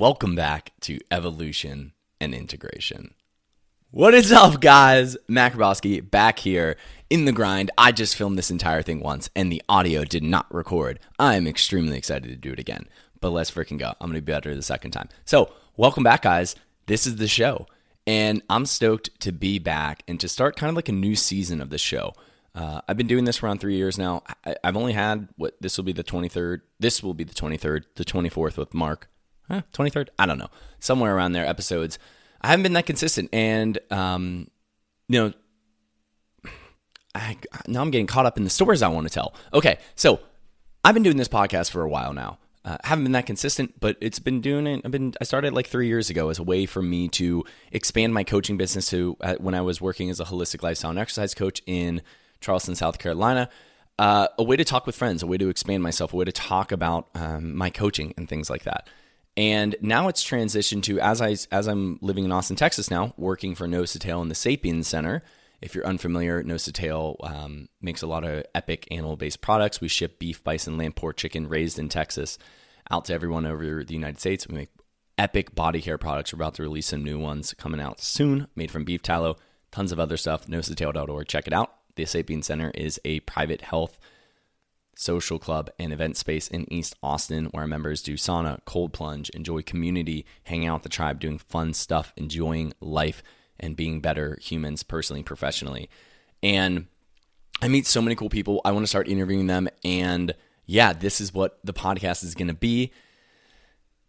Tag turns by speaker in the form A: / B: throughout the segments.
A: welcome back to Evolution and Integration. What is up, guys? Mac back here in the grind. I just filmed this entire thing once and the audio did not record. I am extremely excited to do it again, but let's freaking go. I'm going to be better the second time. So, welcome back, guys. This is the show, and I'm stoked to be back and to start kind of like a new season of the show. Uh, I've been doing this around three years now. I, have only had what this will be the 23rd. This will be the 23rd, the 24th with Mark. Huh, 23rd? I don't know. Somewhere around there episodes. I haven't been that consistent. And, um, you know, I, now I'm getting caught up in the stories I want to tell. Okay. So I've been doing this podcast for a while now. Uh, haven't been that consistent, but it's been doing it. I've been I started like three years ago as a way for me to expand my coaching business. To uh, when I was working as a holistic lifestyle and exercise coach in Charleston, South Carolina. Uh, a way to talk with friends, a way to expand myself, a way to talk about um, my coaching and things like that. And now it's transitioned to as I as I'm living in Austin, Texas now, working for Nose to Tail in the Sapiens Center. If you're unfamiliar, Nose to Tail um, makes a lot of epic animal-based products. We ship beef, bison, lamb, pork, chicken raised in Texas out to everyone over the United States. We make epic body care products. We're about to release some new ones coming out soon, made from beef tallow. Tons of other stuff. Nosetotail.org. Check it out. The Sapien Center is a private health social club and event space in East Austin where members do sauna, cold plunge, enjoy community, hang out with the tribe, doing fun stuff, enjoying life, and being better humans personally, professionally. And I meet so many cool people. I want to start interviewing them. And yeah, this is what the podcast is going to be.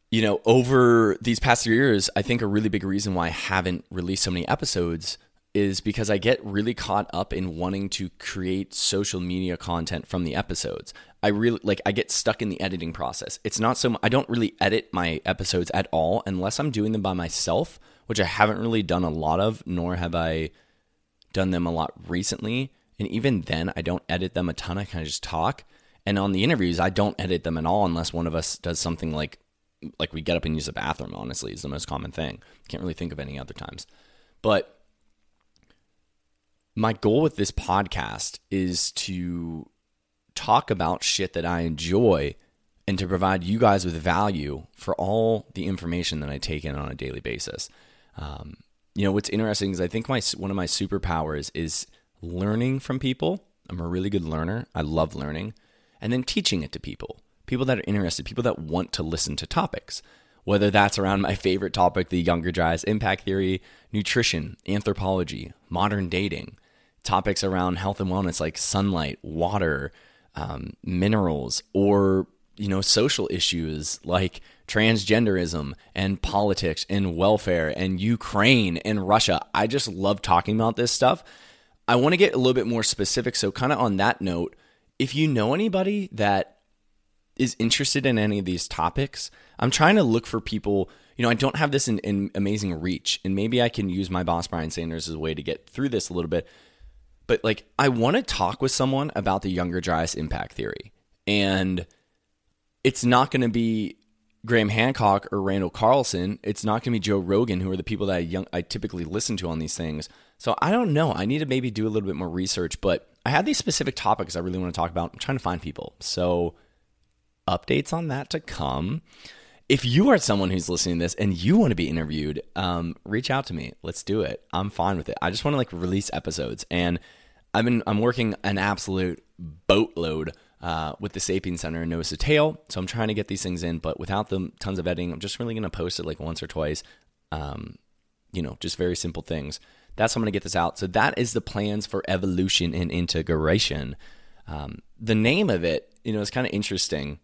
A: You know, over these past three years, I think a really big reason why I haven't released so many episodes is because I get really caught up in wanting to create social media content from the episodes. I really like I get stuck in the editing process. It's not so I don't really edit my episodes at all unless I'm doing them by myself, which I haven't really done a lot of, nor have I done them a lot recently. And even then, I don't edit them a ton. I kind of just talk. And on the interviews, I don't edit them at all unless one of us does something like like we get up and use the bathroom, honestly, is the most common thing. Can't really think of any other times. But my goal with this podcast is to talk about shit that I enjoy and to provide you guys with value for all the information that I take in on a daily basis. Um, you know, what's interesting is I think my one of my superpowers is learning from people. I'm a really good learner. I love learning, and then teaching it to people, people that are interested, people that want to listen to topics. Whether that's around my favorite topic, the younger dryas impact theory, nutrition, anthropology, modern dating, topics around health and wellness like sunlight, water, um, minerals, or you know social issues like transgenderism and politics and welfare and Ukraine and Russia. I just love talking about this stuff. I want to get a little bit more specific. So, kind of on that note, if you know anybody that is interested in any of these topics, I'm trying to look for people. You know, I don't have this in, in amazing reach, and maybe I can use my boss Brian Sanders as a way to get through this a little bit but like I want to talk with someone about the younger dryas impact theory. And it's not going to be Graham Hancock or Randall Carlson. It's not going to be Joe Rogan, who are the people that I, young, I typically listen to on these things. So I don't know. I need to maybe do a little bit more research, but I have these specific topics I really want to talk about. I'm trying to find people. So updates on that to come. If you are someone who's listening to this and you want to be interviewed, um, reach out to me. Let's do it. I'm fine with it. I just want to like release episodes and I've been I'm working an absolute boatload uh, with the Sapien Center Nose to Tail, so I'm trying to get these things in. But without them, tons of editing. I'm just really going to post it like once or twice. Um, you know, just very simple things. That's how I'm going to get this out. So that is the plans for evolution and integration. Um, the name of it, you know, is kind of interesting.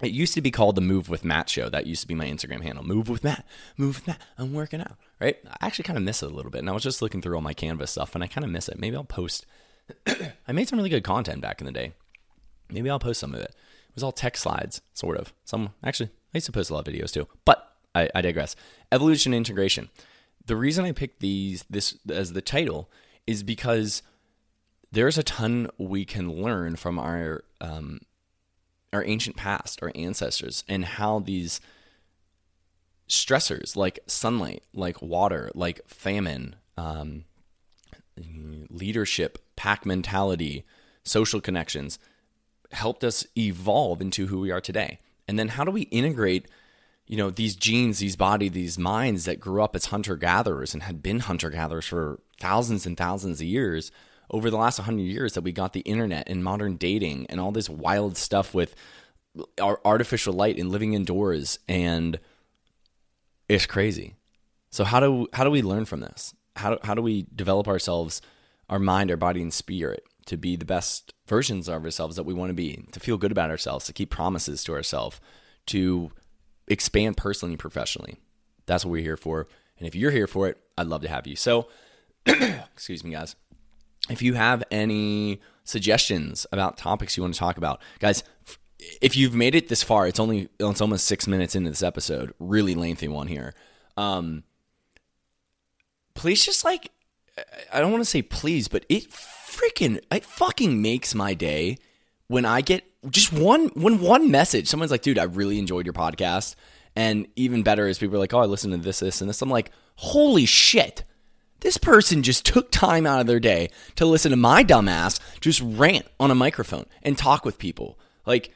A: It used to be called the Move with Matt show. That used to be my Instagram handle. Move with Matt. Move with Matt. I'm working out. Right. I actually kind of miss it a little bit. And I was just looking through all my Canvas stuff and I kind of miss it. Maybe I'll post. I made some really good content back in the day. Maybe I'll post some of it. It was all tech slides, sort of. Some actually, I used to post a lot of videos too. But I, I digress. Evolution integration. The reason I picked these this as the title is because there's a ton we can learn from our um, our ancient past, our ancestors, and how these stressors like sunlight, like water, like famine, um, leadership, pack mentality, social connections helped us evolve into who we are today. And then how do we integrate, you know, these genes, these body, these minds that grew up as hunter gatherers and had been hunter gatherers for thousands and thousands of years over the last 100 years that we got the internet and modern dating and all this wild stuff with our artificial light and living indoors and it's crazy. So how do how do we learn from this? How do, how do we develop ourselves, our mind, our body and spirit to be the best versions of ourselves that we want to be, to feel good about ourselves, to keep promises to ourselves, to expand personally and professionally. That's what we're here for. And if you're here for it, I'd love to have you. So, excuse me, guys. If you have any suggestions about topics you want to talk about, guys, if you've made it this far, it's only it's almost six minutes into this episode, really lengthy one here. Um, please just like I don't want to say please, but it freaking it fucking makes my day when I get just one when one message. Someone's like, "Dude, I really enjoyed your podcast." And even better is people are like, "Oh, I listened to this, this, and this." I'm like, "Holy shit!" This person just took time out of their day to listen to my dumbass just rant on a microphone and talk with people. Like,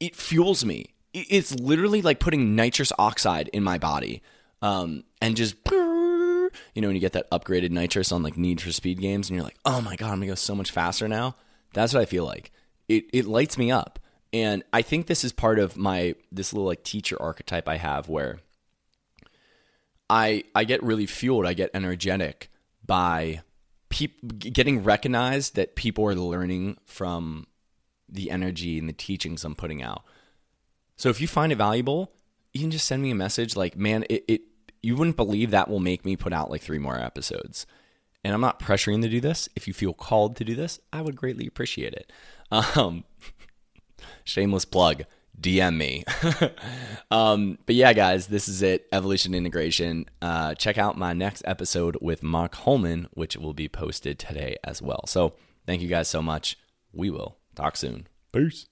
A: it fuels me. It's literally like putting nitrous oxide in my body, um, and just you know when you get that upgraded nitrous on like Need for Speed games, and you're like, oh my god, I'm gonna go so much faster now. That's what I feel like. It it lights me up, and I think this is part of my this little like teacher archetype I have where I I get really fueled, I get energetic by peop- getting recognized that people are learning from the energy and the teachings I'm putting out. So if you find it valuable, you can just send me a message like, man, it, it you wouldn't believe that will make me put out like three more episodes. And I'm not pressuring to do this. If you feel called to do this, I would greatly appreciate it. Um, shameless plug. DM me. um, but yeah, guys, this is it. Evolution integration. Uh, check out my next episode with Mark Holman, which will be posted today as well. So thank you guys so much. We will Talk soon. Peace.